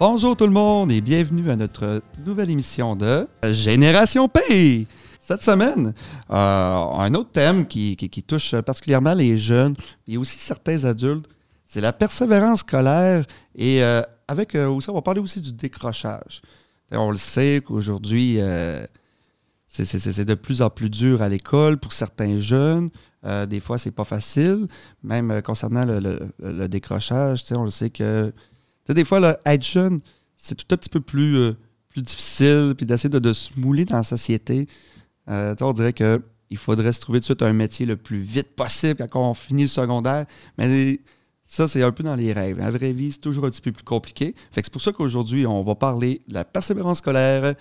Bonjour tout le monde et bienvenue à notre nouvelle émission de Génération P. Cette semaine, euh, un autre thème qui, touche particulièrement les jeunes et aussi certains adultes, c'est la persévérance scolaire et euh, avec euh, aussi, on va parler aussi du décrochage. On le sait qu'aujourd'hui, euh, c'est- de plus en plus dur à l'école pour certains jeunes. Des fois, c'est pas facile. Même concernant le, décrochage, on le sait que sais, des fois, être jeune, c'est tout un petit peu plus, euh, difficile, puis d'essayer de, se mouler dans la société. Euh, on dirait que il faudrait se trouver tout de suite un métier le plus vite possible quand on finit le secondaire. Mais ça, c'est un peu dans les rêves. La vraie vie, c'est toujours un petit peu plus compliqué. Fait c'est pour ça qu'aujourd'hui, on va parler de la persévérance scolaire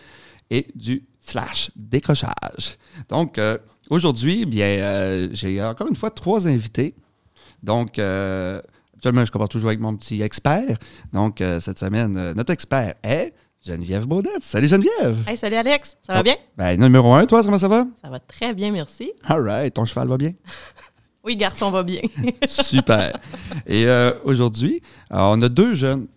et du slash décrochage. Donc, euh, aujourd'hui, bien, euh, j'ai encore une fois trois invités. Donc, actuellement, je commence toujours avec mon petit expert. Donc, euh, cette semaine, euh, notre expert est Geneviève Baudette. Salut Geneviève! Hey, salut Alex, ça Oh. va bien? Ben, numéro un, toi, comment ça va? Ça va très bien, merci. All right, ton cheval va bien? Oui, garçon va bien. Super. Et euh, aujourd'hui, euh, on a deux jeunes.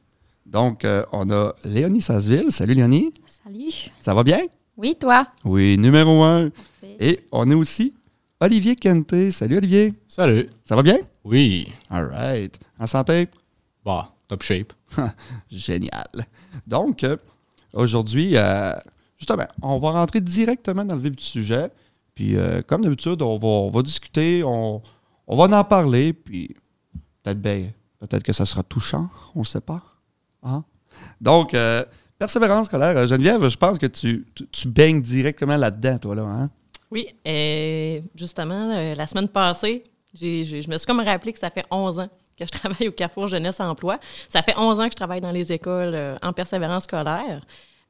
Donc, euh, on a Léonie Sasseville. Salut Léonie, Salut. ça va bien? Oui, toi? Oui, numéro un. Parfait. Et on a aussi Olivier Kenté. Salut Olivier, Salut. ça va bien? Oui. All right. En santé? Bah, top shape. Génial. Donc, euh, aujourd'hui, euh, justement, on va rentrer directement dans le vif du sujet. Puis, euh, comme d'habitude, on va, on va discuter, on, on va en parler, puis peut-être ben, peut-être que ça sera touchant, on ne sait pas. Hein? Donc, euh, persévérance scolaire. Geneviève, je pense que tu, tu, tu baignes directement là-dedans, toi, là. Hein? Oui, et justement, euh, la semaine passée, je me suis comme rappelé que ça fait 11 ans que je travaille au Carrefour Jeunesse Emploi. Ça fait 11 ans que je travaille dans les écoles euh, en persévérance scolaire.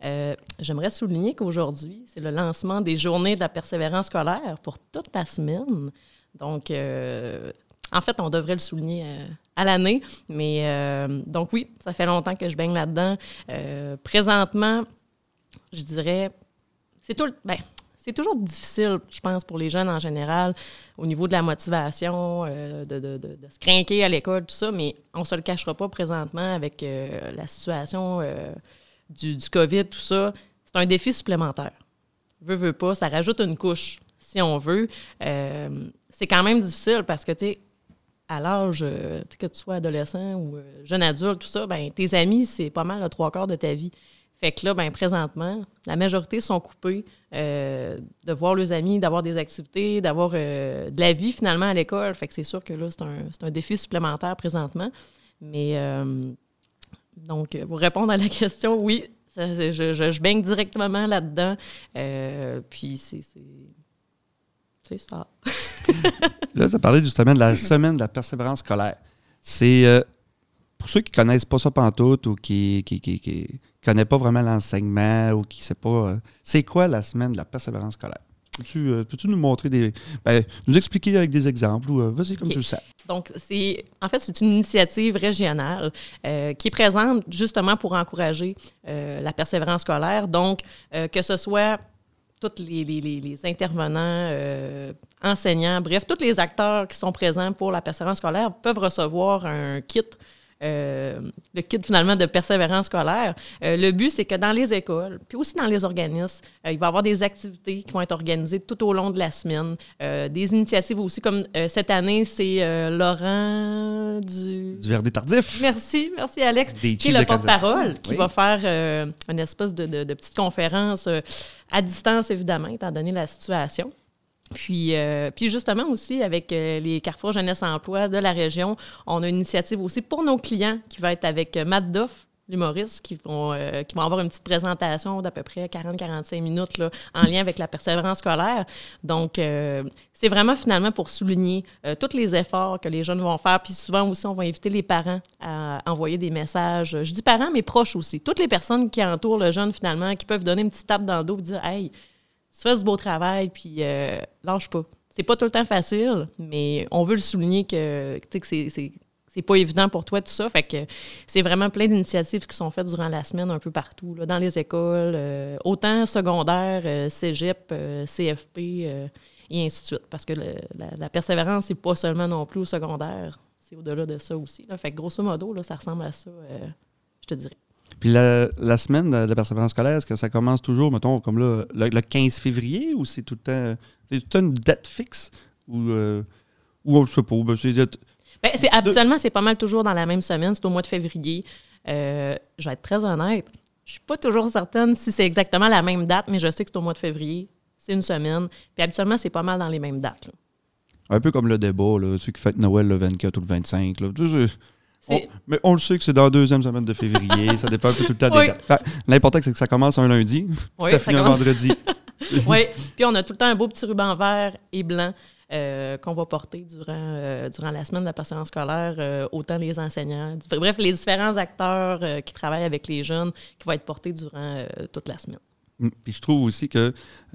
Euh, J'aimerais souligner qu'aujourd'hui, c'est le lancement des journées de la persévérance scolaire pour toute la semaine. Donc, euh, en fait, on devrait le souligner à l'année. Mais donc oui, ça fait longtemps que je baigne là-dedans. Présentement, je dirais, c'est tout le- ben, c'est toujours difficile, je pense, pour les jeunes en général, au niveau de la motivation, euh, de, de- de- se craquer à l'école, tout ça, mais on ne se le cachera pas présentement avec euh, la situation euh, du, du COVID, tout ça. C'est un défi supplémentaire. Veux, veux pas, ça rajoute une couche, si on veut. C'est quand même difficile parce que, tu sais, à l'âge, que tu sois adolescent ou jeune adulte, tout ça, ben, tes amis, c'est pas mal le trois quarts de ta vie. Fait que là, ben, présentement, la majorité sont coupés euh, de voir leurs amis, d'avoir des activités, d'avoir euh, de la vie finalement à l'école. Fait que c'est sûr que là, c'est un, un défi supplémentaire présentement. Mais euh, donc, pour répondre à la question, oui, je, je, baigne directement là-dedans. Puis c'est. c'est- ça. Là, tu as parlé justement de la semaine de la persévérance scolaire. C'est pour ceux qui connaissent pas ça pantoute ou qui, qui connaissent pas vraiment l'enseignement ou qui sait pas. euh, c'est quoi la semaine de la persévérance scolaire? Peux-tu, euh, nous montrer des. ben, nous expliquer avec des exemples ou euh, vas-y comme Ok. tu le sais. Donc, c'est en fait, c'est une initiative régionale euh, qui est présente justement pour encourager la persévérance scolaire. Donc, que ce soit tous les, les- intervenants, enseignants, bref, tous les acteurs qui sont présents pour la persévérance scolaire peuvent recevoir un kit. Euh, le kit finalement de persévérance scolaire. Euh, le but, c'est que dans les écoles, puis aussi dans les organismes, euh, il va y avoir des activités qui vont être organisées tout au long de la semaine. Des initiatives aussi, comme cette année, c'est Laurent du... Du verdet tardif. Merci, merci Alex, Des qui est le porte-parole, qui Oui. va faire une espèce de, de- de petite conférence à distance, évidemment, étant donné la situation. Puis, euh, puis justement aussi, avec euh, les Carrefour Jeunesse Emploi de la région, on a une initiative aussi pour nos clients qui va être avec euh, Matt Doff, l'humoriste, qui vont, euh, qui vont avoir une petite présentation d'à peu près 40-45 minutes là, en lien avec la persévérance scolaire. Donc, c'est vraiment finalement pour souligner tous les efforts que les jeunes vont faire. Puis souvent aussi, on va inviter les parents à envoyer des messages. Je dis parents, mais proches aussi. Toutes les personnes qui entourent le jeune finalement, qui peuvent donner une petite tape dans le dos et dire Hey, tu fais du beau travail, puis euh, lâche pas. C'est pas tout le temps facile, mais on veut le souligner que, que c'est- c'est pas évident pour toi, tout ça. Fait que c'est vraiment plein d'initiatives qui sont faites durant la semaine un peu partout, là, dans les écoles, euh, autant secondaire, euh, cégep, euh, CFP, et ainsi de suite. Parce que la, persévérance, c'est pas seulement non plus au secondaire, c'est au-delà de ça aussi. Fait que grosso modo, là, ça ressemble à ça, je te dirais. Puis la, la semaine de la persévérance scolaire, est-ce que ça commence toujours, mettons, comme là, le, le 15 février ou c'est tout le temps, c'est tout le temps une date fixe? Ou, euh, ou on ne sait pas, ben, c'est date- Ben, c'est, habituellement, c'est pas mal toujours dans la même semaine, c'est au mois de février. Euh, je vais être très honnête, je suis pas toujours certaine si c'est exactement la même date, mais je sais que c'est au mois de février, c'est une semaine. Puis habituellement, c'est pas mal dans les mêmes dates. là. un peu comme le débat, là, ceux qui fêtent Noël le 24 ou le 25. Là, Tu sais, on- C'est- mais on le sait que c'est dans la deuxième semaine de février, ça dépend un peu tout le temps Oui. des dates. L'important, c'est que ça commence un lundi, Oui, ça ça finit un vendredi. Oui, puis on a tout le temps un beau petit ruban vert et blanc euh, qu'on va porter durant, euh, durant la semaine de la patience scolaire, euh, autant les enseignants, bref, les différents acteurs qui travaillent avec les jeunes qui vont être portés durant toute la semaine. Mm. Puis je trouve aussi que,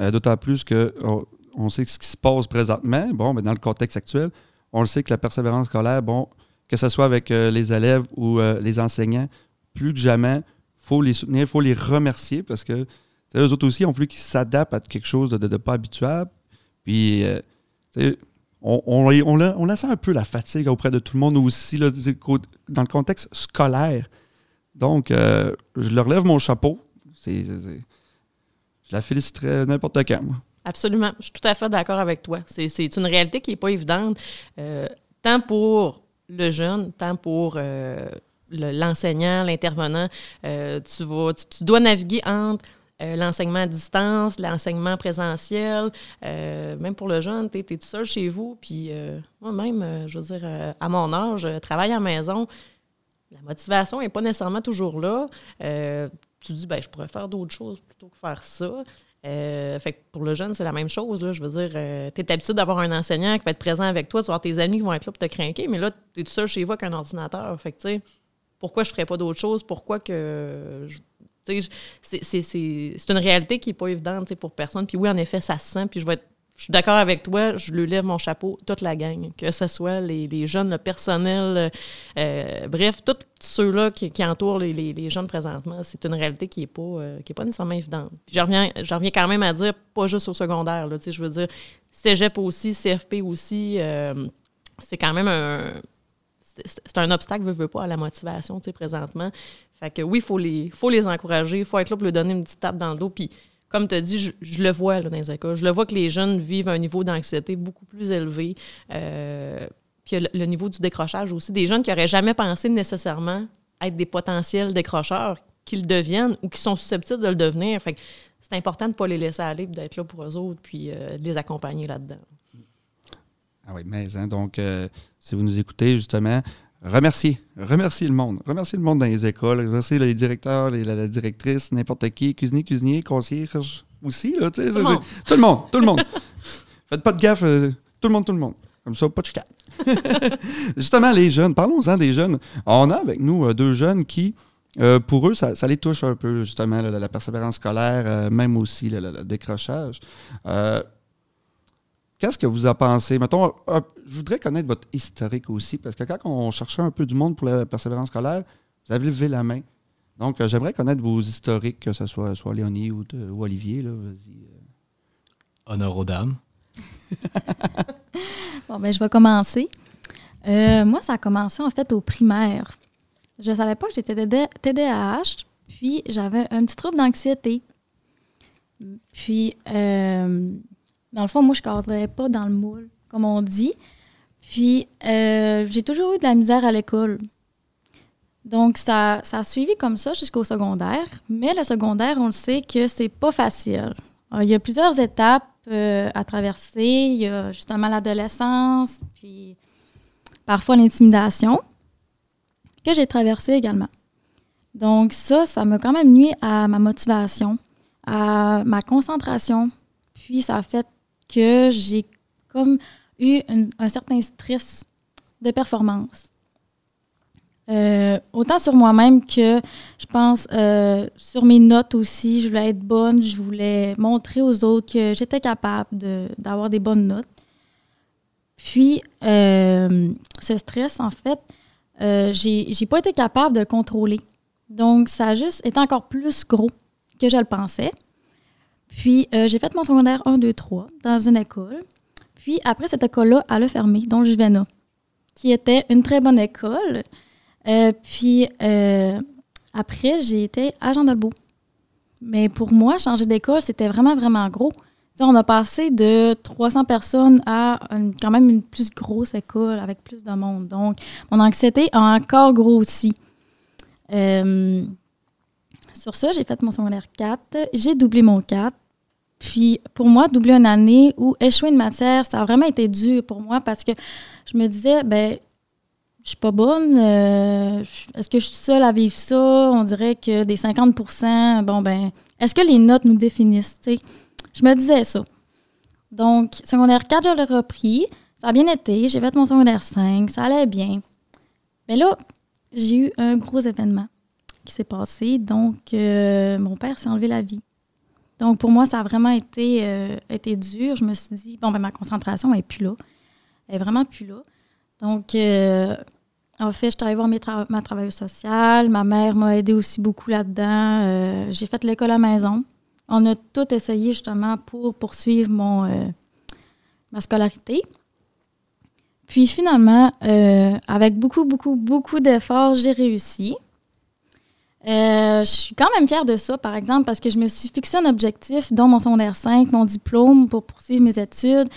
d'autant plus que on, on sait ce qui se passe présentement, bon, mais dans le contexte actuel, on le sait que la persévérance scolaire, bon, que ce soit avec euh, les élèves ou euh, les enseignants, plus que jamais, il faut les soutenir, il faut les remercier parce que eux autres aussi ont voulu qu'ils s'adaptent à quelque chose de, pas habituable. Puis, euh, on, on, on, on la sent un peu la fatigue auprès de tout le monde aussi, là, dans le contexte scolaire. Donc, je leur lève mon chapeau. Je la féliciterais n'importe quand. moi. Absolument. Je suis tout à fait d'accord avec toi. C'est, une réalité qui n'est pas évidente, tant pour le jeune, tant pour euh, le- l'enseignant, l'intervenant. Euh, tu, vas, tu, dois naviguer entre euh, l'enseignement à distance, l'enseignement présentiel. même pour le jeune, tu es, tout seul chez vous. Puis moi-même, je veux dire, à mon âge, je travaille à maison. La motivation n'est pas nécessairement toujours là. Tu dis, ben, je pourrais faire d'autres choses plutôt que faire ça. Euh, fait que pour le jeune, c'est la même chose. Là. Je veux dire, tu es habitué d'avoir un enseignant qui va être présent avec toi, tu vas avoir tes amis qui vont être là pour te craquer, mais là, tu es tout seul chez vous avec un ordinateur. Fait que, tu sais, pourquoi je ne ferais pas d'autres choses? Pourquoi que. c'est- une réalité qui n'est pas évidente pour personne. Puis oui, en effet, ça se sent. Puis je vais être. Je suis d'accord avec toi, je lui lève mon chapeau, toute la gang, que ce soit les, les jeunes, le personnel, euh, bref, tous ceux-là qui, entourent les, les- jeunes présentement, c'est une réalité qui n'est pas, euh, pas nécessairement évidente. Je reviens, quand même à dire, pas juste au secondaire, là, je veux dire, cégep aussi, CFP aussi, euh, c'est quand même un... C'est un obstacle, veux pas, à la motivation, tu sais, présentement. Fait que oui, il faut les, faut les encourager, il faut être là pour leur donner une petite tape dans le dos. Puis, comme tu as dit, je, le vois là, dans les écoles. Je le vois que les jeunes vivent un niveau d'anxiété beaucoup plus élevé. Euh, puis le, niveau du décrochage aussi. Des jeunes qui n'auraient jamais pensé nécessairement être des potentiels décrocheurs, qu'ils deviennent ou qui sont susceptibles de le devenir. Fait c'est important de ne pas les laisser aller, d'être là pour eux autres, puis euh, de les accompagner là-dedans. Ah oui, mais hein, donc, euh, si vous nous écoutez, justement, remerciez. Remerciez le monde. Remerciez le monde dans les écoles. Remerciez les directeurs, les- la, la directrice, n'importe qui, cuisinier, cuisinier, concierge aussi. Là, Tout le monde. tout le monde. Tout le monde. Faites pas de gaffe. euh, tout le monde, tout le monde. Comme ça, pas de chicane. Justement, les jeunes, parlons-en des jeunes. On a avec nous euh, deux jeunes qui, euh, pour eux, ça, ça les touche un peu, justement, la, la persévérance scolaire, même aussi le décrochage. Euh, Qu'est-ce que vous en pensez? Mettons, un- je voudrais connaître votre historique aussi, parce que quand on cherchait un peu du monde pour la persévérance scolaire, vous avez levé la main. Donc, euh, j'aimerais connaître vos historiques, que ce soit, soit Léonie ou, de- ou Olivier. Là, vas-y. euh. Honneur aux dames. Bon, ben, je vais commencer. Euh, moi, ça a commencé en fait au primaire. Je savais pas que j'étais TD- TDAH, puis j'avais un petit trouble d'anxiété. Puis, euh, dans le fond, moi, je ne cadrais pas dans le moule, comme on dit. Puis, euh, j'ai toujours eu de la misère à l'école. Donc, ça, ça a suivi comme ça jusqu'au secondaire. Mais le secondaire, on le sait que c'est pas facile. Alors, il y a plusieurs étapes euh, à traverser. Il y a justement l'adolescence, puis parfois l'intimidation, que j'ai traversée également. Donc ça, ça m'a quand même nuit à ma motivation, à ma concentration. Puis ça a fait que j'ai comme eu un, certain stress de performance. Euh, autant sur moi-même que je pense euh, sur mes notes aussi. Je voulais être bonne, je voulais montrer aux autres que j'étais capable d'avoir des bonnes notes. Puis, euh, ce stress, en fait, j'ai pas été capable de le contrôler. Donc, ça a juste été encore plus gros que je le pensais. Puis, euh, j'ai fait mon secondaire 1, 2, 3 dans une école. Puis, après cette école-là, elle a fermé, donc Juvena, qui était une très bonne école. Euh, puis, euh, Après, j'ai été agent de beau. Mais pour moi, changer d'école, c'était vraiment, vraiment gros. On a passé de 300 personnes à quand même une plus grosse école avec plus de monde. Donc, mon anxiété a encore grossi. Sur ça, j'ai fait mon secondaire 4. J'ai doublé mon 4. Puis, pour moi, doubler une année ou échouer une matière, ça a vraiment été dur pour moi parce que je me disais, ben, je suis pas bonne. euh, est-ce que je suis seule à vivre ça? On dirait que des 50% bon, ben, est-ce que les notes nous définissent? Je me disais ça. Donc, secondaire 4, je l'ai repris. Ça a bien été. J'ai fait mon secondaire 5. Ça allait bien. Mais là, j'ai eu un gros événement qui s'est passé. Donc, euh, mon père s'est enlevé la vie. Donc, pour moi, ça a vraiment été, euh, été dur. Je me suis dit, bon, ben, ma concentration n'est plus là. Elle est vraiment plus là. Donc, euh, en fait, je suis allée voir mes ma travailleuse sociale. Ma mère m'a aidé aussi beaucoup là-dedans. J'ai fait l'école à la maison. On a tout essayé justement pour poursuivre mon, ma scolarité. Puis finalement, avec beaucoup, beaucoup, beaucoup d'efforts, j'ai réussi. Euh, je suis quand même fière de ça, par exemple, parce que je me suis fixé un objectif, dont mon secondaire 5, mon diplôme pour poursuivre mes études.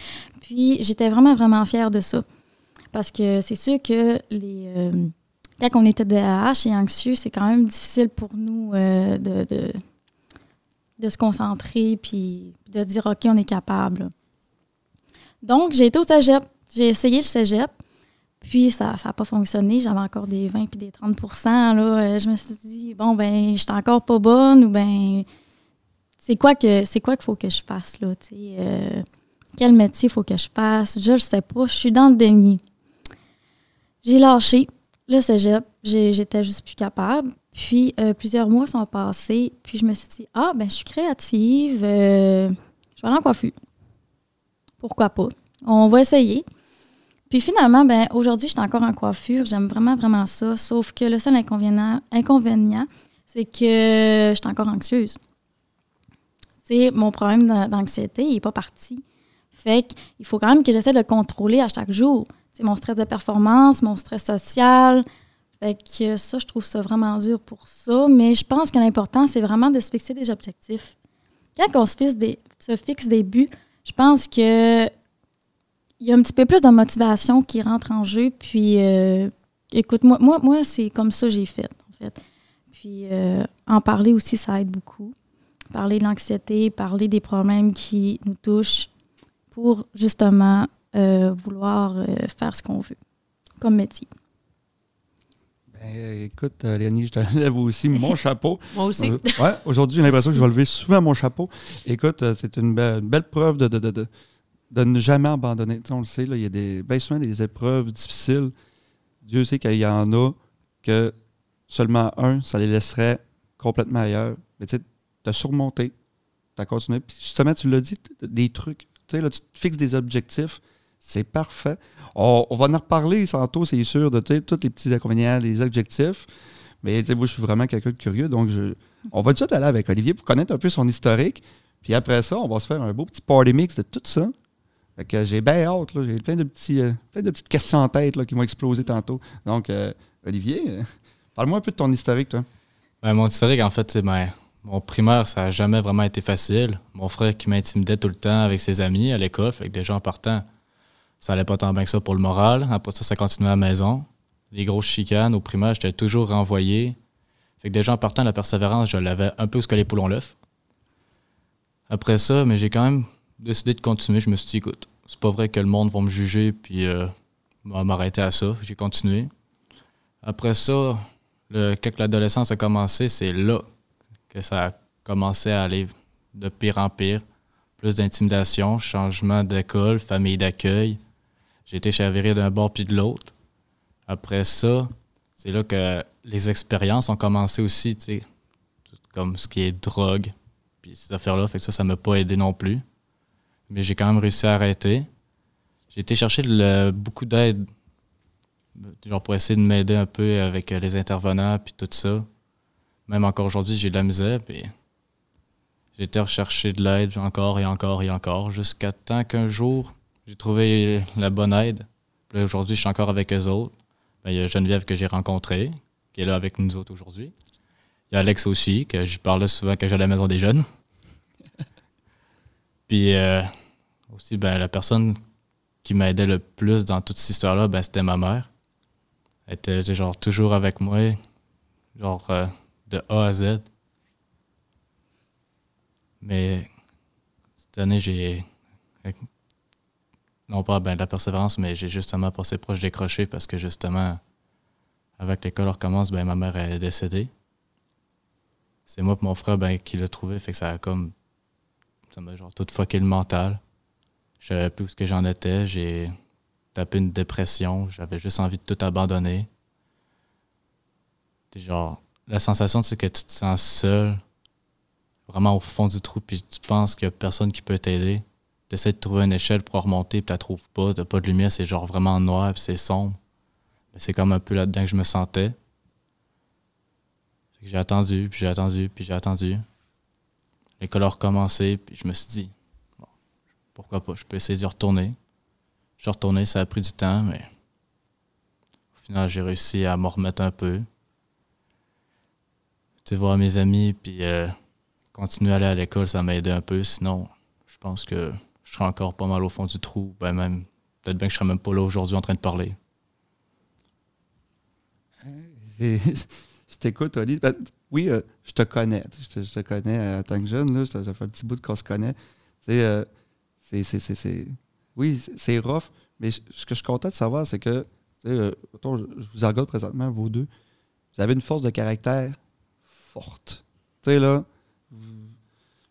Puis j'étais vraiment, vraiment fière de ça. Parce que c'est sûr que les, euh, quand on était DAH et anxieux, c'est quand même difficile pour nous euh, de, de, se concentrer puis de dire OK, on est capable. Donc, j'ai été au cégep. J'ai essayé le cégep. Puis, ça n'a pas fonctionné. J'avais encore des 20 puis des 30 là. Euh, Je me suis dit, bon, ben, je suis encore pas bonne ou ben, c'est quoi que qu'il faut que je fasse, là, euh, quel métier il faut que je fasse? Je ne sais pas. Je suis dans le déni. J'ai lâché le cégep. J'étais juste plus capable. Puis, euh, plusieurs mois sont passés. Puis, je me suis dit, ah, ben, je suis créative. je vais aller en coiffure. Pourquoi pas? On va essayer. Puis finalement, ben, aujourd'hui, je suis encore en coiffure. J'aime vraiment, vraiment ça. Sauf que le seul inconvénient, inconvénient c'est que je suis encore anxieuse. Sais, mon problème d'an- d'anxiété, il n'est pas parti. Fait qu'il faut quand même que j'essaie de le contrôler à chaque jour. C'est mon stress de performance, mon stress social. Fait que ça, je trouve ça vraiment dur pour ça. Mais je pense que l'important, c'est vraiment de se fixer des objectifs. Quand on se fixe des, se fixe des buts, je pense que il y a un petit peu plus de motivation qui rentre en jeu. Puis, euh, écoute, moi, moi, moi c'est comme ça que j'ai fait, en fait. Puis, euh, en parler aussi, ça aide beaucoup. Parler de l'anxiété, parler des problèmes qui nous touchent pour justement euh, vouloir euh, faire ce qu'on veut comme métier. Ben, écoute, Léonie, je te lève aussi mon chapeau. Moi aussi. Euh, ouais, aujourd'hui, j'ai l'impression que je vais lever souvent mon chapeau. Écoute, c'est une, be- une belle preuve de, de, de, de- de ne jamais abandonner. Tu sais, on le sait, il y a des, bien souvent des épreuves difficiles. Dieu sait qu'il y en a que seulement un, ça les laisserait complètement ailleurs. Mais tu sais, tu as surmonté, tu as continué. Puis justement, tu l'as dit, des trucs. Tu sais, là, tu te fixes des objectifs. C'est parfait. On, va en reparler tantôt, c'est sûr, de tous les petits inconvénients, les objectifs. Mais moi, je suis vraiment quelqu'un de curieux. Donc, je, on va tout aller avec Olivier pour connaître un peu son historique. Puis après ça, on va se faire un beau petit party mix de tout ça. Que j'ai bien hâte. J'ai plein de, petits, euh, plein de petites questions en tête qui vont exploser tantôt. Donc, euh, Olivier, euh, parle-moi un peu de ton historique, toi. Ben, mon historique, en fait, c'est ben, mon primaire, ça n'a jamais vraiment été facile. Mon frère qui m'intimidait tout le temps avec ses amis à l'école, fait que déjà en partant, ça allait pas tant bien que ça pour le moral. Après ça, ça continuait à la maison. Les grosses chicanes au primaire, j'étais toujours renvoyé. Fait que déjà en partant, la persévérance, je l'avais un peu ce que les poules ont l'œuf. Après ça, mais j'ai quand même décidé de continuer. Je me suis dit, écoute, c'est pas vrai que le monde va me juger puis euh, m'arrêter à ça. J'ai continué. Après ça, le, quand l'adolescence a commencé, c'est là que ça a commencé à aller de pire en pire. Plus d'intimidation, changement d'école, famille d'accueil. J'ai été chaviré d'un bord puis de l'autre. Après ça, c'est là que les expériences ont commencé aussi, tu sais, comme ce qui est drogue, puis ces affaires-là. Fait que ça, ça m'a pas aidé non plus. Mais j'ai quand même réussi à arrêter. J'ai été chercher beaucoup d'aide genre pour essayer de m'aider un peu avec euh, les intervenants puis tout ça. Même encore aujourd'hui, j'ai de la misère. Puis j'ai été rechercher de l'aide encore et encore et encore jusqu'à temps qu'un jour, j'ai trouvé la bonne aide. Aujourd'hui, je suis encore avec eux autres. Ben, Il y a Geneviève que j'ai rencontrée, qui est là avec nous autres aujourd'hui. Il y a Alex aussi, que je parlais souvent quand j'allais à la maison des jeunes. Puis euh, aussi, ben, la personne qui m'aidait le plus dans toute cette histoire-là, ben, c'était ma mère. Elle était genre toujours avec moi, genre euh, de A à Z. Mais cette année, j'ai. Non pas ben, de la persévérance, mais j'ai justement passé proche décroché parce que justement, avec l'école recommence, ben, ma mère est décédée. C'est moi et mon frère ben, qui l'a trouvé, fait que ça a comme. Ça m'a genre tout fucké le mental. Je savais plus où ce que j'en étais. J'ai tapé une dépression. J'avais juste envie de tout abandonner. genre, la sensation, c'est que tu te sens seul, vraiment au fond du trou, puis tu penses qu'il n'y a personne qui peut t'aider. Tu essaies de trouver une échelle pour remonter, puis tu la trouves pas. Tu pas de lumière, c'est genre vraiment noir, puis c'est sombre. c'est comme un peu là-dedans que je me sentais. J'ai attendu, puis j'ai attendu, puis j'ai attendu. L'école a recommencé, puis je me suis dit, pourquoi pas, je peux essayer d'y retourner. Je suis retourné, ça a pris du temps, mais au final, j'ai réussi à me remettre un peu. Tu voir mes amis, puis euh, continuer à aller à l'école, ça m'a aidé un peu. Sinon, je pense que je serais encore pas mal au fond du trou. Ben même, peut-être bien que je serais même pas là aujourd'hui en train de parler. je t'écoute, Oli. Ben, oui, euh, je te connais. Je te, connais euh, en tant que jeune. Là, ça fait un petit bout qu'on se connaît. Euh, c'est, oui, c'est rough. Mais ce que je suis content de savoir, c'est que, je, vous regarde présentement, vous deux. Vous avez une force de caractère forte. Tu sais, là,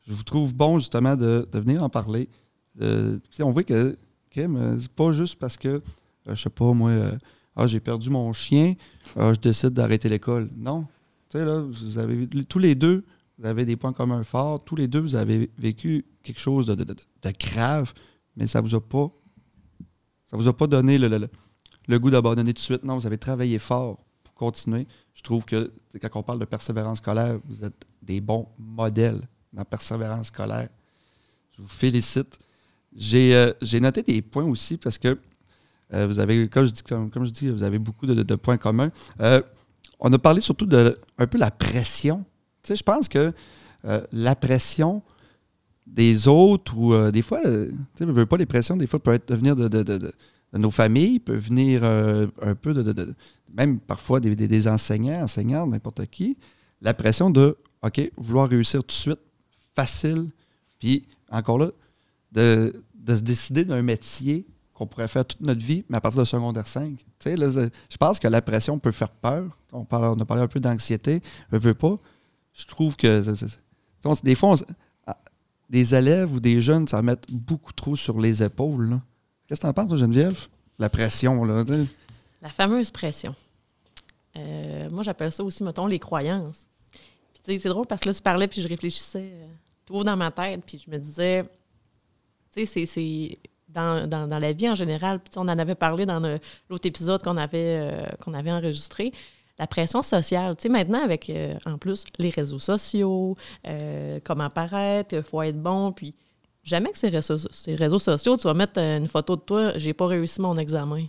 je vous trouve bon, justement, de, venir en parler. on voit que, c'est pas juste parce que, je sais pas, moi ah, j'ai perdu mon chien, ah, je décide d'arrêter l'école. Non. Tu sais, là, vous avez, tous les deux, vous avez des points communs forts. Tous les deux, vous avez vécu quelque chose de, grave, mais ça vous a pas. Ça vous a pas donné le, goût d'abandonner tout de suite. Non, vous avez travaillé fort pour continuer. Je trouve que quand on parle de persévérance scolaire, vous êtes des bons modèles dans la persévérance scolaire. Je vous félicite. J'ai euh, noté des points aussi parce que euh, vous avez, comme je dis, comme, je dis, vous avez beaucoup de, points communs. Euh, on a parlé surtout de un peu la pression. Tu sais, je pense que euh, la pression des autres ou des fois, tu sais, je veux pas les pressions, des fois, peut être, venir de, nos familles, peut venir un peu de, même parfois des, des, enseignants, n'importe qui. La pression de, OK, vouloir réussir tout de suite, facile, puis encore là, de se décider d'un métier qu'on pourrait faire toute notre vie, mais à partir de secondaire 5. je pense que la pression peut faire peur. On, a parlé un peu d'anxiété. Je veux pas. Je trouve que des fois, ah, des élèves ou des jeunes, ça met beaucoup trop sur les épaules. Qu'est-ce que tu en penses, Geneviève? La pression, là. La fameuse pression. Euh, moi, j'appelle ça aussi, mettons, les croyances. c'est drôle parce que là, tu parlais, puis je réfléchissais euh, tout dans ma tête, puis je me disais, tu sais, c'est dans, la vie en général. Puis on en avait parlé dans l'autre épisode qu'on avait, euh, qu'on avait enregistré. La pression sociale, tu sais, maintenant avec, euh, en plus, les réseaux sociaux, euh, comment paraître, il faut être bon, puis jamais que ces réseaux, sociaux, tu vas mettre une photo de toi, j'ai pas réussi mon examen.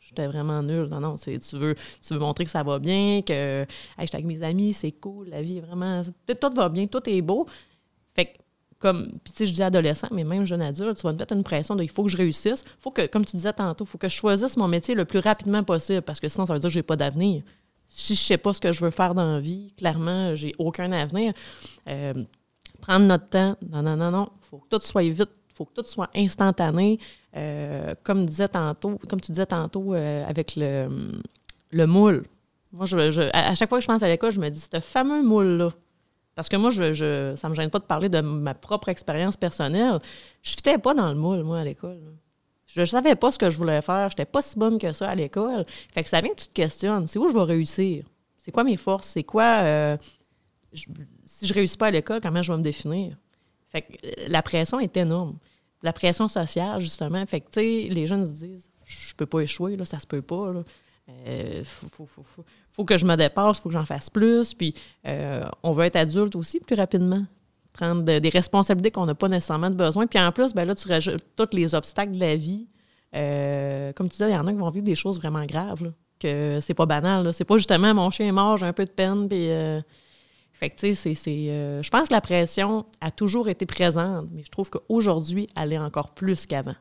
J'étais vraiment nul. Non, non, tu veux, tu veux montrer que ça va bien, que je suis avec mes amis, c'est cool, la vie est vraiment. Tout va bien, tout est beau. Fait que comme, tu sais, je dis adolescent, mais même jeune adulte, tu vas me mettre une pression de il faut que je réussisse. Il faut que, comme tu disais tantôt, il faut que je choisisse mon métier le plus rapidement possible parce que sinon, ça veut dire que je n'ai pas d'avenir. Si je sais pas ce que je veux faire dans la vie, clairement, j'ai aucun avenir. Euh, prendre notre temps, non, non, non, non. Il faut que tout soit vite, il faut que tout soit instantané. Euh, comme, disais tantôt, comme tu disais tantôt euh, avec le, le moule. Moi, je, à chaque fois que je pense à l'école, je me dis, ce fameux moule-là, parce que moi, je, je, ça me gêne pas de parler de ma propre expérience personnelle. Je ne pas dans le moule, moi, à l'école. Je ne savais pas ce que je voulais faire. Je n'étais pas si bonne que ça à l'école. Fait que ça vient que tu te questionnes. C'est où je vais réussir? C'est quoi mes forces? C'est quoi... Euh, si je réussis pas à l'école, comment je vais me définir? Fait que euh, la pression est énorme. La pression sociale, justement. Fait que, tu sais, les jeunes se disent, je peux pas échouer, là, ça se peut pas. Euh, faut, que je me dépasse, il faut que j'en fasse plus. Puis euh, on veut être adulte aussi plus rapidement. Prendre des responsabilités qu'on n'a pas nécessairement besoin. Puis en plus, ben là, tu rajoutes tous les obstacles de la vie. Euh, comme tu dis, il y en a qui vont vivre des choses vraiment graves. que c'est pas banal. C'est pas justement mon chien est mort, j'ai un peu de peine, puis Fait tu sais, c'est. euh, je pense que la pression a toujours été présente, mais je trouve qu'aujourd'hui, elle est encore plus qu'avant.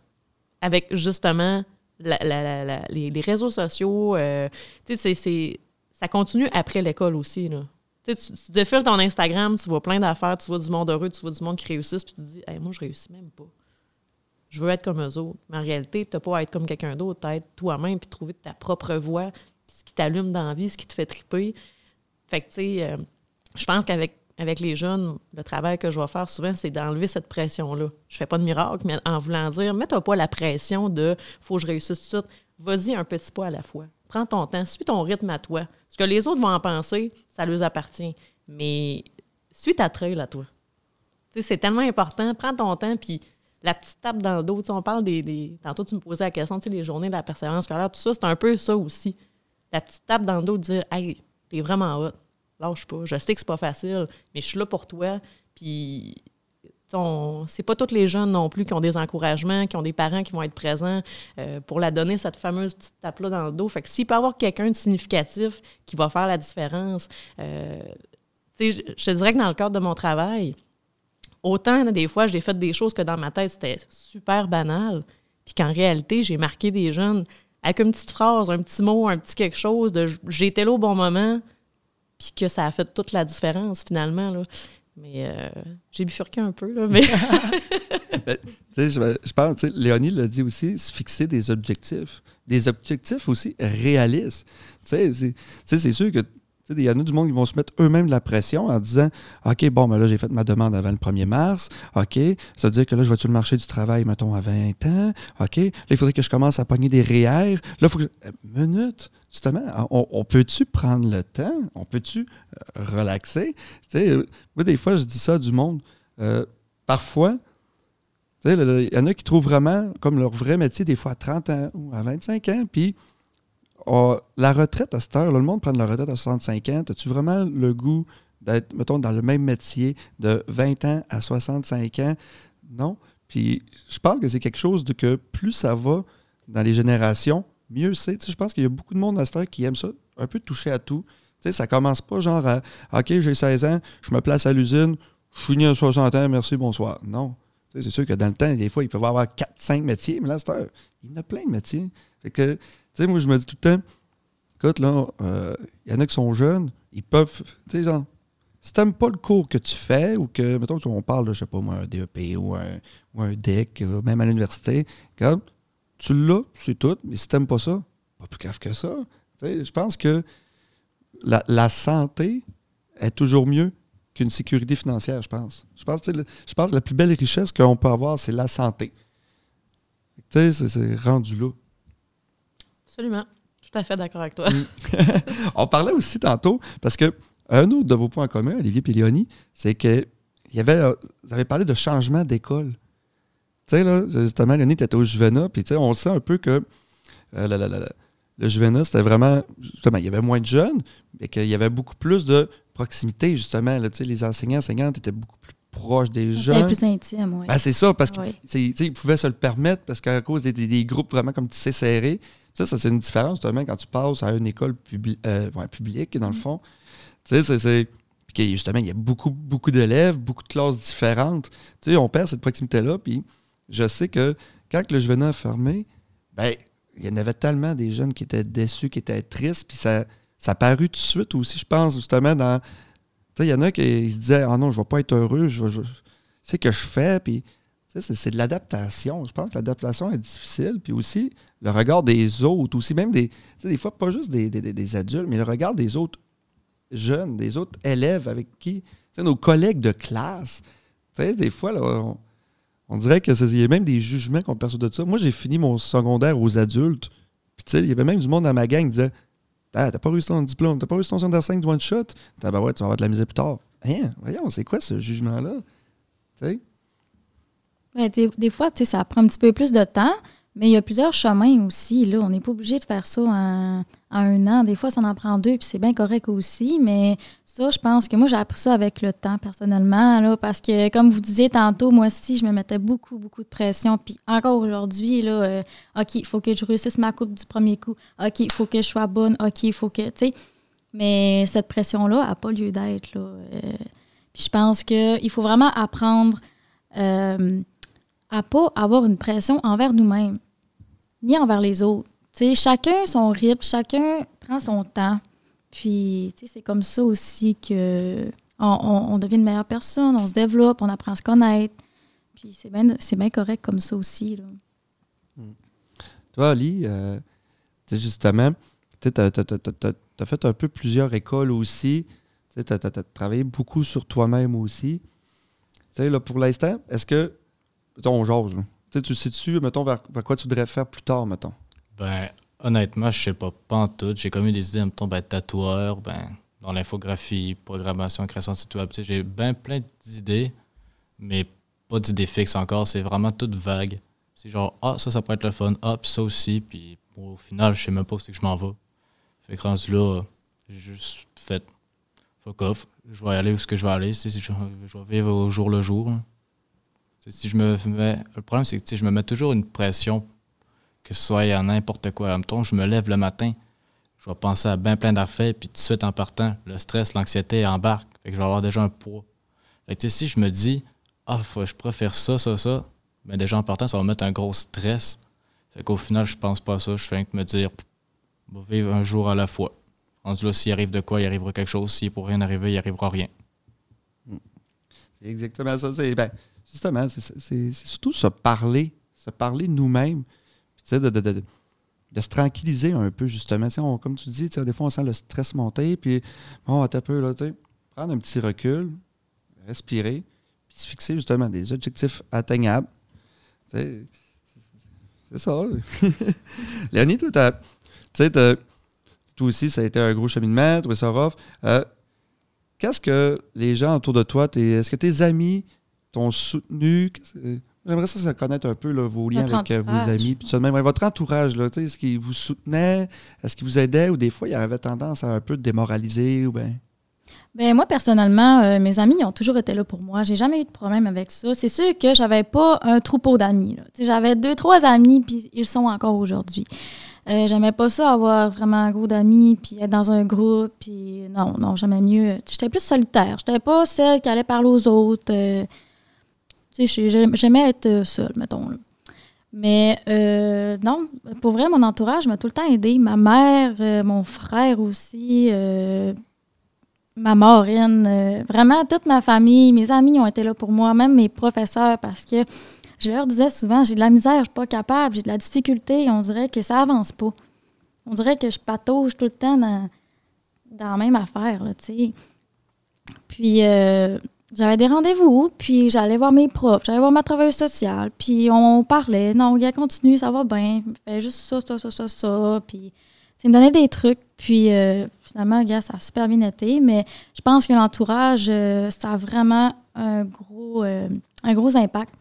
Avec justement les, les réseaux sociaux, euh, ça continue après l'école aussi, là. Tu, tu défiles ton Instagram, tu vois plein d'affaires, tu vois du monde heureux, tu vois du monde qui réussissent, puis tu te dis, Hey, moi, je réussis même pas. Je veux être comme eux autres. Mais en réalité, tu n'as pas à être comme quelqu'un d'autre, tu être toi-même, puis trouver ta propre voie, puis ce qui t'allume dans la vie, ce qui te fait triper. Fait que, tu sais, euh, je pense qu'avec avec les jeunes, le travail que je vais faire souvent, c'est d'enlever cette pression-là. Je fais pas de miracle, mais en voulant dire, mets-toi pas la pression de faut que je réussisse tout de suite. Vas-y un petit pas à la fois. Prends ton temps, suis ton rythme à toi. Ce que les autres vont en penser, ça leur appartient. Mais suis ta trail à toi. C'est tellement important. Prends ton temps, puis la petite tape dans le dos. On parle des, Tantôt, tu me posais la question, les journées de la persévérance scolaire, tout ça, c'est un peu ça aussi. La petite tape dans le dos de dire, hey, t'es vraiment hot. Lâche pas. Je sais que c'est pas facile, mais je suis là pour toi. Puis, c'est pas tous les jeunes non plus qui ont des encouragements, qui ont des parents qui vont être présents euh, pour la donner, cette fameuse petite tape-là dans le dos. Fait que s'il peut avoir quelqu'un de significatif qui va faire la différence, euh, je je te dirais que dans le cadre de mon travail, autant des fois j'ai fait des choses que dans ma tête c'était super banal, puis qu'en réalité j'ai marqué des jeunes avec une petite phrase, un petit mot, un petit quelque chose de j'étais là au bon moment, puis que ça a fait toute la différence finalement là. Mais euh, j'ai bifurqué un peu là, mais Ben, je, je pense, tu sais, Léonie l'a dit aussi, se fixer des objectifs. Des objectifs aussi réalistes. C'est- sûr que il y en a du monde qui vont se mettre eux-mêmes de la pression en disant OK, bon, ben là, j'ai fait ma demande avant le 1er mars. OK, ça veut dire que là, je vais sur le marché du travail, mettons, à 20 ans? OK, là, il faudrait que je commence à pogner des REER. Là, il faut que je... Euh, Minute, justement, on, peut-tu prendre le temps? On peut-tu euh, relaxer? Tu euh, moi, des fois, je dis ça du monde. Euh, parfois, il y en a qui trouvent vraiment comme leur vrai métier, des fois à 30 ans ou à 25 ans. Puis, oh, la retraite à cette heure, le monde prend la retraite à 65 ans. As-tu vraiment le goût d'être, mettons, dans le même métier de 20 ans à 65 ans? Non. Puis, je pense que c'est quelque chose de que plus ça va dans les générations, mieux c'est. Je pense qu'il y a beaucoup de monde à cette heure qui aime ça, un peu toucher à tout. Tu sais, ça commence pas genre à OK, j'ai 16 ans, je me place à l'usine, je suis à 60 ans, merci, bonsoir. Non. C'est sûr que dans le temps, des fois, il peut y avoir 4-5 métiers, mais là, c'est heure, il y en a plein de métiers. Fait que, moi, je me dis tout le temps, écoute, là, euh, il y en a qui sont jeunes, ils peuvent, tu sais, genre, si t'aimes pas le cours que tu fais, ou que, mettons, on parle de, je sais pas moi, un DEP ou un, ou un DEC, même à l'université, comme, tu l'as, c'est tout, mais si t'aimes pas ça, pas plus grave que ça. Je pense que la, la santé est toujours mieux qu'une sécurité financière, je pense. Je pense, je que la plus belle richesse qu'on peut avoir, c'est la santé. Tu sais, c'est- rendu là. absolument. Tout à fait d'accord avec toi. On parlait aussi tantôt, parce que un autre de vos points communs, Olivier et Léonie, c'est que il y avait, euh, vous avez parlé de changement d'école. Tu sais, là, justement, Léonie, tu étais au Juvena, puis tu sais, on sait un peu que euh, la- la- la- le Juvena, c'était vraiment, justement, il y avait moins de jeunes, mais qu'il y avait beaucoup plus de proximité, justement. Là, tu sais, les enseignants, enseignantes étaient beaucoup plus proches des jeunes. plus intime, oui. Ben, c'est ça, parce qu'ils tu sais, pouvaient se le permettre parce qu'à cause des, des- des groupes vraiment comme tissés serrés. Ça, ça c'est une différence, justement, quand tu passes à une école publi- euh, ouais, publique, dans le fond. Tu sais, c'est-. Puis justement, il y a beaucoup, beaucoup d'élèves, beaucoup de classes différentes. Tu sais, on perd cette proximité-là. Puis je sais que quand le Juvena a fermé, ben, il y en avait tellement des jeunes qui étaient déçus, qui étaient tristes. Puis ça, ça a paru tout de suite aussi, je pense, justement, dans. Tu sais, il y en a qui se disaient Ah non, je vais pas être heureux, je je- c'est que je fais, puis sais, c'est, de l'adaptation. Je pense que l'adaptation est difficile, puis aussi le regard des autres, aussi même des, sais, des fois pas juste des, des- des- adultes, mais le regard des autres jeunes, des autres élèves avec qui, sais, nos collègues de classe. Sais, des fois, là, on, on dirait que c'est- il y a même des jugements qu'on perçoit de ça. Moi, j'ai fini mon secondaire aux adultes, puis tu sais, il y avait même du monde dans ma gang qui disait ah, t'as pas réussi ton diplôme, t'as pas réussi ton secondaire 5 de one shot. T'as ben ouais, tu vas avoir de la misère plus tard. Hein, voyons, c'est quoi ce jugement-là? Tu sais? Des, des fois, tu sais, ça prend un petit peu plus de temps, mais il y a plusieurs chemins aussi. Là. On n'est pas obligé de faire ça en, un an. Des fois, ça en prend deux, puis c'est bien correct aussi. Mais ça, je pense que moi, j'ai appris ça avec le temps, personnellement. Là, parce que, comme vous disiez tantôt, moi aussi, je me mettais beaucoup, beaucoup de pression. Puis encore aujourd'hui, là, euh, OK, il faut que je réussisse ma coupe du premier coup. OK, il faut que je sois bonne. OK, il faut que. Tu sais, Mais cette pression-là n'a pas lieu d'être. là. Euh, puis je pense qu'il faut vraiment apprendre euh, à pas avoir une pression envers nous-mêmes, ni envers les autres. Chacun son rythme, chacun prend son temps. Puis, c'est comme ça aussi que on, devient une meilleure personne, on se développe, on apprend à se connaître. Puis c'est bien correct comme ça aussi. Là. Toi, Ali, euh, justement, tu as, fait un peu plusieurs écoles aussi. Tu as, travaillé beaucoup sur toi-même aussi. Là, pour l'instant, est-ce que. On jase, là? Tu sais, tu sais-tu, mettons, vers, quoi tu voudrais faire plus tard, mettons? Ben, honnêtement, je sais pas, pas en tout. J'ai comme eu des idées, mettons, ben, tatoueur, ben, dans l'infographie, programmation, création de site web. J'ai bien plein d'idées, mais pas d'idées fixes encore. C'est vraiment tout vague. C'est genre, ah, ça, ça pourrait être le fun. Ah, puis ça aussi. Puis au final, je sais même pas où c'est que je m'en vais. Fait que rendu là, j'ai juste fait fuck off. Je vais aller où ce que je vais aller. Je, vais vivre au jour le jour. Si je me mets, le problème, c'est que je me mets toujours une pression que ce soit à n'importe quoi. Mettons, je me lève le matin, je vais penser à bien plein d'affaires, puis tout de suite en partant, le stress, l'anxiété embarque. Fait que je vais avoir déjà un poids. Fait que si je me dis, ah, je préfère ça, ça, ça, mais déjà en partant, ça va me mettre un gros stress. Fait qu'au final, je pense pas à ça. Je fais que me dire, on va vivre un jour à la fois. Rendu là, s'il arrive de quoi, il arrivera quelque chose. S'il pour rien arriver, il arrivera rien. C'est exactement ça. C'est, ben, justement, c'est, surtout se parler, se parler nous-mêmes. De, de- de- de se tranquilliser un peu, justement. On- comme tu dis, des fois, on sent le stress monter. Puis, bon, un peu, là, prendre un petit recul, respirer, puis se fixer, justement, des objectifs atteignables. C'est ça. Léonie, toi, t'as- toi aussi, ça a été un gros cheminement, trouvé ça rough. Euh, Qu'est-ce que les gens autour de toi, est-ce que tes amis t'ont soutenu? J'aimerais ça, ça connaître un peu là, vos liens Votre avec euh, vos amis. Puis même. Votre entourage, là, tu sais, est-ce qu'ils vous soutenaient? Est-ce qu'ils vous aidaient? Ou des fois, il avait tendance à un peu démoraliser? Ou ben... Ben moi, personnellement, euh, mes amis ils ont toujours été là pour moi. J'ai jamais eu de problème avec ça. C'est sûr que j'avais pas un troupeau d'amis. J'avais deux, trois amis, puis ils sont encore aujourd'hui. Euh, J'aimais pas ça, avoir vraiment un gros d'amis, puis être dans un groupe, puis non, non, j'aimais mieux. J'étais plus solitaire. J'étais pas celle qui allait parler aux autres. euh, tu sais, j'ai- j'aimais être euh, seule, mettons. là. Mais euh, non, pour vrai, mon entourage m'a tout le temps aidé. Ma mère, euh, mon frère aussi. ma marraine, vraiment toute ma famille, mes amis ont été là pour moi, même mes professeurs, parce que je leur disais souvent, j'ai de la misère, je suis pas capable, j'ai de la difficulté, on dirait que ça avance pas. On dirait que je patauge tout le temps dans, dans la même affaire, tu sais. Puis j'avais des rendez-vous, puis j'allais voir mes profs, j'allais voir ma travailleuse sociale, puis on parlait, non, gars, continue, ça va bien, fais juste ça, ça, ça, ça, ça, puis il me donnait des trucs, puis euh, finalement, gars, ça a super bien été, mais je pense que l'entourage, euh, ça a vraiment un gros, euh, un gros impact.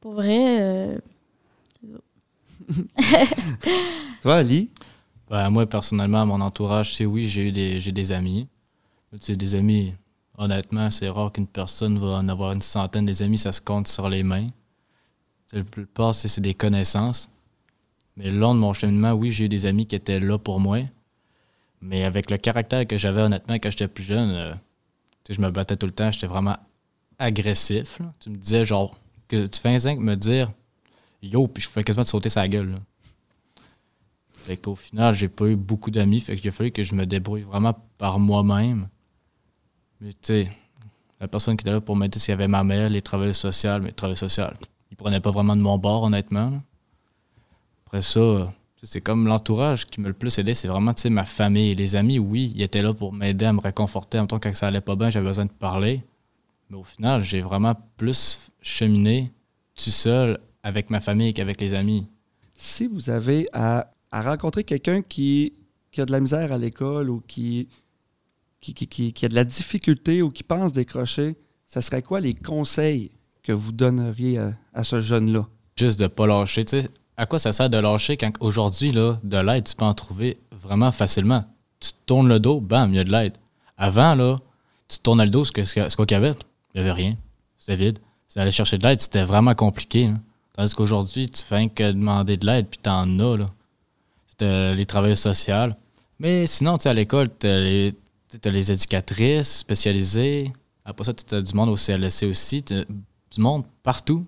Pour vrai, euh, Toi, Ali? Ben, moi, personnellement, mon entourage, c'est oui, j'ai eu des, j'ai des amis. Mais tu sais, des amis, honnêtement, c'est rare qu'une personne va en avoir une centaine. Des amis, ça se compte sur les mains. La plupart, c'est des connaissances. Mais le long de mon cheminement, oui, j'ai eu des amis qui étaient là pour moi. Mais avec le caractère que j'avais, honnêtement, quand j'étais plus jeune, euh, je me battais tout le temps. J'étais vraiment agressif. Tu me disais, genre, que tu fais un zinc me dire yo, puis je pouvais quasiment te sauter sa gueule. là. Fait qu'au final, j'ai pas eu beaucoup d'amis. Fait qu'il a fallu que je me débrouille vraiment par moi-même. Mais tu sais, la personne qui était là pour m'aider, s'il y avait ma mère, les travailleurs sociaux, mais les travailleurs sociaux, ils prenaient pas vraiment de mon bord, honnêtement. Après ça, euh, c'est comme l'entourage qui me le plus aidé, c'est vraiment ma famille les amis. Oui, ils étaient là pour m'aider à me réconforter. En même temps, quand ça allait pas bien, j'avais besoin de parler. Mais au final, j'ai vraiment plus cheminé tout seul avec ma famille qu'avec les amis. Si vous avez à, à rencontrer quelqu'un qui, qui a de la misère à l'école ou qui, qui, a de la difficulté ou qui pense décrocher, ça serait quoi les conseils que vous donneriez à, ce jeune-là? juste de pas lâcher. À quoi ça sert de lâcher quand aujourd'hui, de l'aide, tu peux en trouver vraiment facilement? Tu tournes le dos, bam, il y a de l'aide. Avant, là, tu te tournais le dos, ce qu'il y avait, il n'y avait rien. C'était vide. C'est aller chercher de l'aide, c'était vraiment compliqué. là. Tandis qu'aujourd'hui, tu fais que demander de l'aide, puis t'en as. C'était les travailleurs sociaux. Mais sinon, tu sais, à l'école, tu as, les éducatrices spécialisées. Après ça, tu as du monde au CLSC aussi. du monde partout.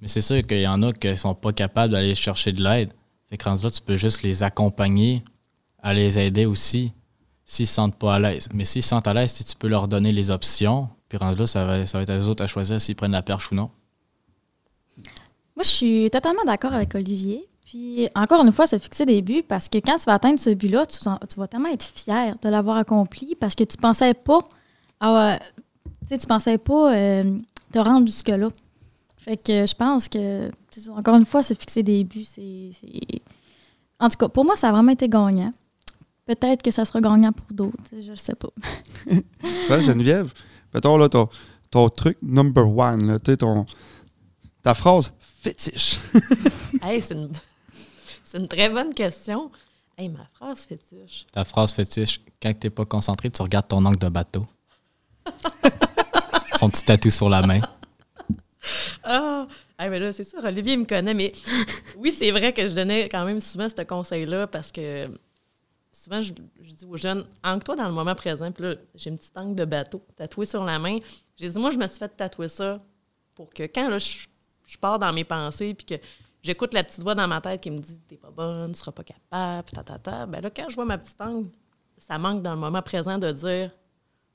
Mais c'est sûr qu'il y en a qui sont pas capables d'aller chercher de l'aide. Fait que rendu là, tu peux juste les accompagner, à les aider aussi, s'ils se sentent pas à l'aise. Mais s'ils se sentent à l'aise, si tu peux leur donner les options, puis rendu là, ça va, ça va être à eux autres à choisir s'ils prennent la perche ou non. Moi, je suis totalement d'accord avec Olivier. Puis, encore une fois, se fixer des buts parce que quand tu vas atteindre ce but-là, tu, tu, vas tellement être fier de l'avoir accompli parce que tu pensais pas. Ah, tu sais, tu pensais pas euh, te rendre jusque-là. Fait que je pense que, encore une fois, se fixer des buts, c'est. En tout cas, pour moi, ça a vraiment été gagnant. Peut-être que ça sera gagnant pour d'autres, je ne sais pas. ouais, Geneviève, mettons là, ton, ton truc number one, là, ton, ta phrase fétiche. hey, c'est une, une, très bonne question. Hey, ma phrase fétiche. Ta phrase fétiche, quand tu n'es pas concentré, tu regardes ton angle de bateau. Son petit tatou sur la main. Ah! mais là, c'est sûr, Olivier me connaît, mais oui, c'est vrai que je donnais quand même souvent ce conseil-là parce que souvent, je, dis aux jeunes, ancre-toi dans le moment présent. Puis là, j'ai une petite angle de bateau tatouée sur la main. J'ai dit, moi, je me suis fait tatouer ça pour que quand là, je, pars dans mes pensées, puis que j'écoute la petite voix dans ma tête qui me dit, t'es pas bonne, tu seras pas capable, ta, ta, ta. Ben là, quand je vois ma petite angle, ça manque dans le moment présent de dire,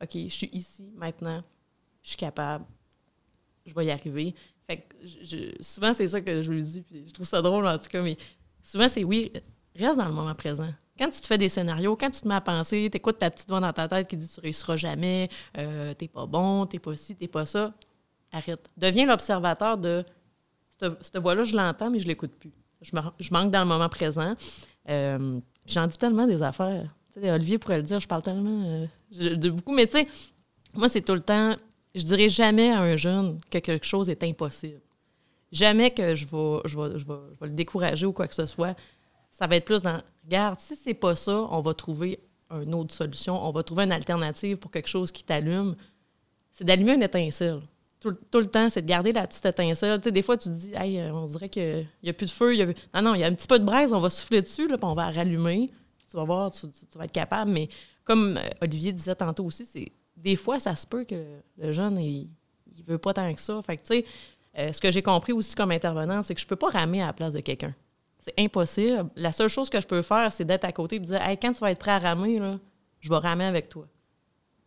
OK, je suis ici, maintenant, je suis capable, je vais y arriver. Fait que souvent, c'est ça que je lui dis, puis je trouve ça drôle en tout cas, mais souvent, c'est oui, reste dans le moment présent. Quand tu te fais des scénarios, quand tu te mets à penser, tu écoutes ta petite voix dans ta tête qui dit tu réussiras jamais, euh, t'es pas bon, t'es pas ci, t'es pas ça, arrête. Deviens l'observateur de cette, voix-là, je l'entends, mais je l'écoute plus. Je, manque dans le moment présent. Euh, j'en dis tellement des affaires. Olivier pourrait le dire, je parle tellement euh, de beaucoup, mais tu sais, moi, c'est tout le temps je dirais jamais à un jeune que quelque chose est impossible. Jamais que je vais, je je le décourager ou quoi que ce soit. Ça va être plus dans regarde, si c'est pas ça, on va trouver une autre solution, on va trouver une alternative pour quelque chose qui t'allume. C'est d'allumer une étincelle. Tout, le temps, c'est de garder la petite étincelle. Tu des fois, tu te dis, hey, euh, on dirait qu'il n'y a plus de feu. Non, non, il y a un petit peu de braise, on va souffler dessus, là, puis on va rallumer. Tu vas voir, tu, vas être capable. Mais comme euh, Olivier disait tantôt aussi, c'est des fois, ça se peut que le jeune, il, il veut pas tant que ça. Fait que, tu euh, ce que j'ai compris aussi comme intervenant, c'est que je peux pas ramer à la place de quelqu'un. C'est impossible. La seule chose que je peux faire, c'est d'être à côté et de dire hey, quand tu vas être prêt à ramer, là, je vais ramer avec toi.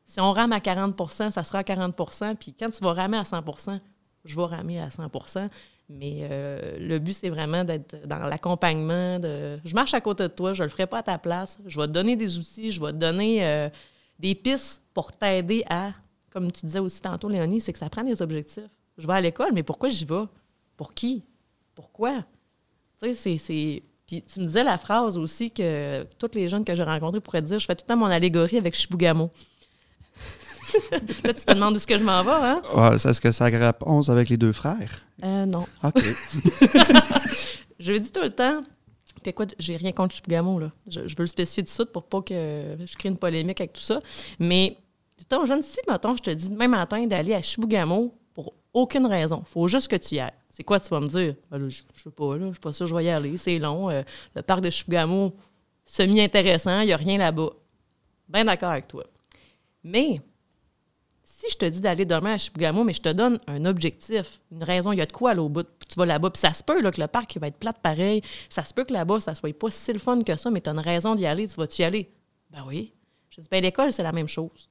Si on rame à 40% ça sera à 40% Puis quand tu vas ramer à 100% je vais ramer à 100% Mais euh, le but, c'est vraiment d'être dans l'accompagnement. De... Je marche à côté de toi, je le ferai pas à ta place. Je vais te donner des outils, je vais te donner euh, des pistes pour t'aider à, comme tu disais aussi tantôt, Léonie, c'est que ça prend des objectifs. Je vais à l'école, mais pourquoi j'y vais? Pour qui? Pourquoi? Tu sais, c'est. Puis tu me disais la phrase aussi que tous les jeunes que j'ai rencontrés pourraient dire je fais tout le temps mon allégorie avec Chibougamau. Là, tu te demandes où est-ce que je m'en vais, hein? Ouais, Est-ce que ça grappe 11 avec les deux frères? Euh, non. OK. je lui dis tout le temps, fait quoi, j'ai rien contre Chibougamau, là. Je, veux le spécifier tout de suite pour pas que je crée une polémique avec tout ça. Mais, ton jeune, si, mettons, je te dis demain matin d'aller à Chibougamau pour aucune raison, faut juste que tu y ailles. C'est quoi tu vas me dire? Ben je, ne sais pas, là, je suis pas sûr je vais y aller, c'est long. Euh, le parc de Chibougamau, semi-intéressant, il n'y a rien là-bas. Bien d'accord avec toi. Mais si je te dis d'aller demain à Chibougamau, mais je te donne un objectif, une raison, il y a de quoi aller au bout, tu vas là-bas. Puis ça se peut là, que le parc va être plate pareil. Ça se peut que là-bas, ça soit pas si le fun que ça, mais tu as une raison d'y aller. Tu vas-tu y aller? Ben oui. Je dis, ben l'école, c'est la même chose.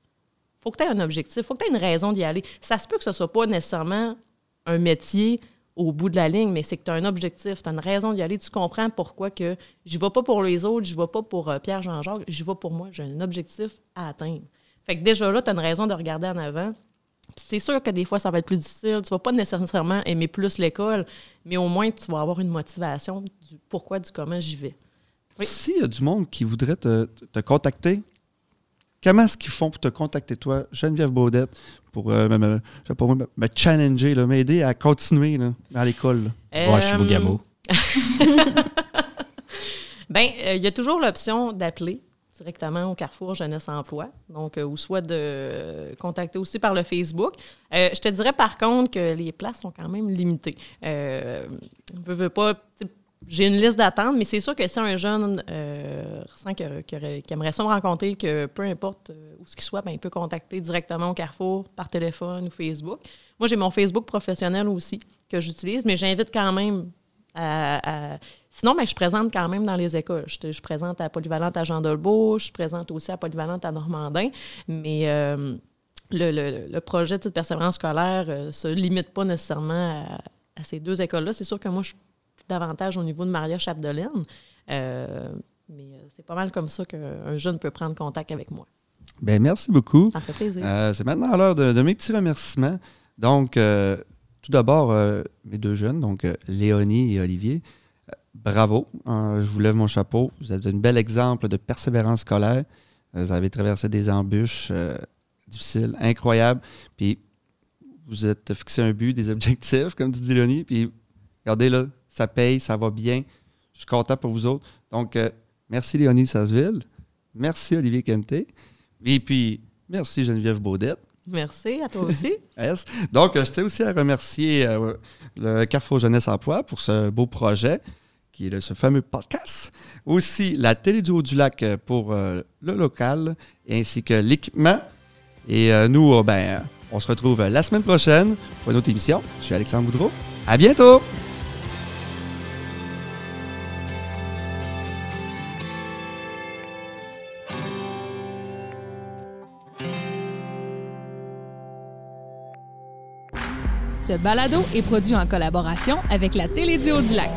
faut que tu aies un objectif, faut que tu aies une raison d'y aller. Ça se peut que ce soit pas nécessairement un métier au bout de la ligne, mais c'est que tu as un objectif, tu as une raison d'y aller. Tu comprends pourquoi que je vais pas pour les autres, je vais pas pour euh, Pierre-Jean-Jacques, je vais pour moi. J'ai un objectif à atteindre. Fait que déjà là, tu as une raison de regarder en avant. C'est sûr que des fois, ça va être plus difficile. Tu vas pas nécessairement aimer plus l'école, mais au moins, tu vas avoir une motivation du pourquoi, du comment j'y vais. S'il y a du monde qui voudrait te, contacter, comment est-ce qu'ils font pour te contacter, toi, Geneviève Baudette, pour, euh, me, me, challenger, m'aider à continuer dans l'école? Moi, je suis Bougamo. Bien, il y a toujours l'option d'appeler directement au Carrefour Jeunesse Emploi, donc, euh, ou soit de contacter aussi par le Facebook. Euh, je te dirais par contre que les places sont quand même limitées. Euh, veux, veux pas, j'ai une liste d'attente, mais c'est sûr que si un jeune ressent qu'il aimerait ça me rencontrer, que peu importe où ce qu'il soit, ben, il peut contacter directement au Carrefour par téléphone ou Facebook. Moi, j'ai mon Facebook professionnel aussi que j'utilise, mais j'invite quand même à. à- Sinon, ben, je présente quand même dans les écoles. Je, te- je présente à Polyvalente à Jean Dolbeau, je présente aussi à Polyvalente à Normandin, mais euh, le, le- le projet de persévérance scolaire ne se limite pas nécessairement à, à ces deux écoles-là. C'est sûr que moi, je suis davantage au niveau de Maria Chapdelaine, euh, mais euh, c'est pas mal comme ça qu'un jeune peut prendre contact avec moi. Ben, merci beaucoup. Ça me fait plaisir. Euh, c'est maintenant l'heure de, de mes petits remerciements. Donc, euh, tout d'abord, euh, mes deux jeunes, donc euh, Léonie et Olivier, euh, bravo. Euh, je vous lève mon chapeau. Vous êtes un bel exemple de persévérance scolaire. Vous avez traversé des embûches difficiles, incroyables. Puis, vous êtes fixé un but, des objectifs, comme tu dis, Léonie. Puis, regardez là, ça paye, ça va bien. Je suis content pour vous autres. Donc, merci Léonie Sasseville. Merci Olivier Kenté. Et puis, merci Geneviève Baudette. Merci à toi aussi. Donc, euh, je tiens aussi à remercier euh, le Carrefour Jeunesse Emploi pour ce beau projet qui est ce fameux podcast. Aussi, la Télé du Haut-du-Lac euh, pour euh, le local ainsi que l'équipement. Et nous, ben, on se retrouve la semaine prochaine pour une autre émission. Je suis Alexandre Boudreau. À bientôt! Ce balado est produit en collaboration avec la Télédio du Lac.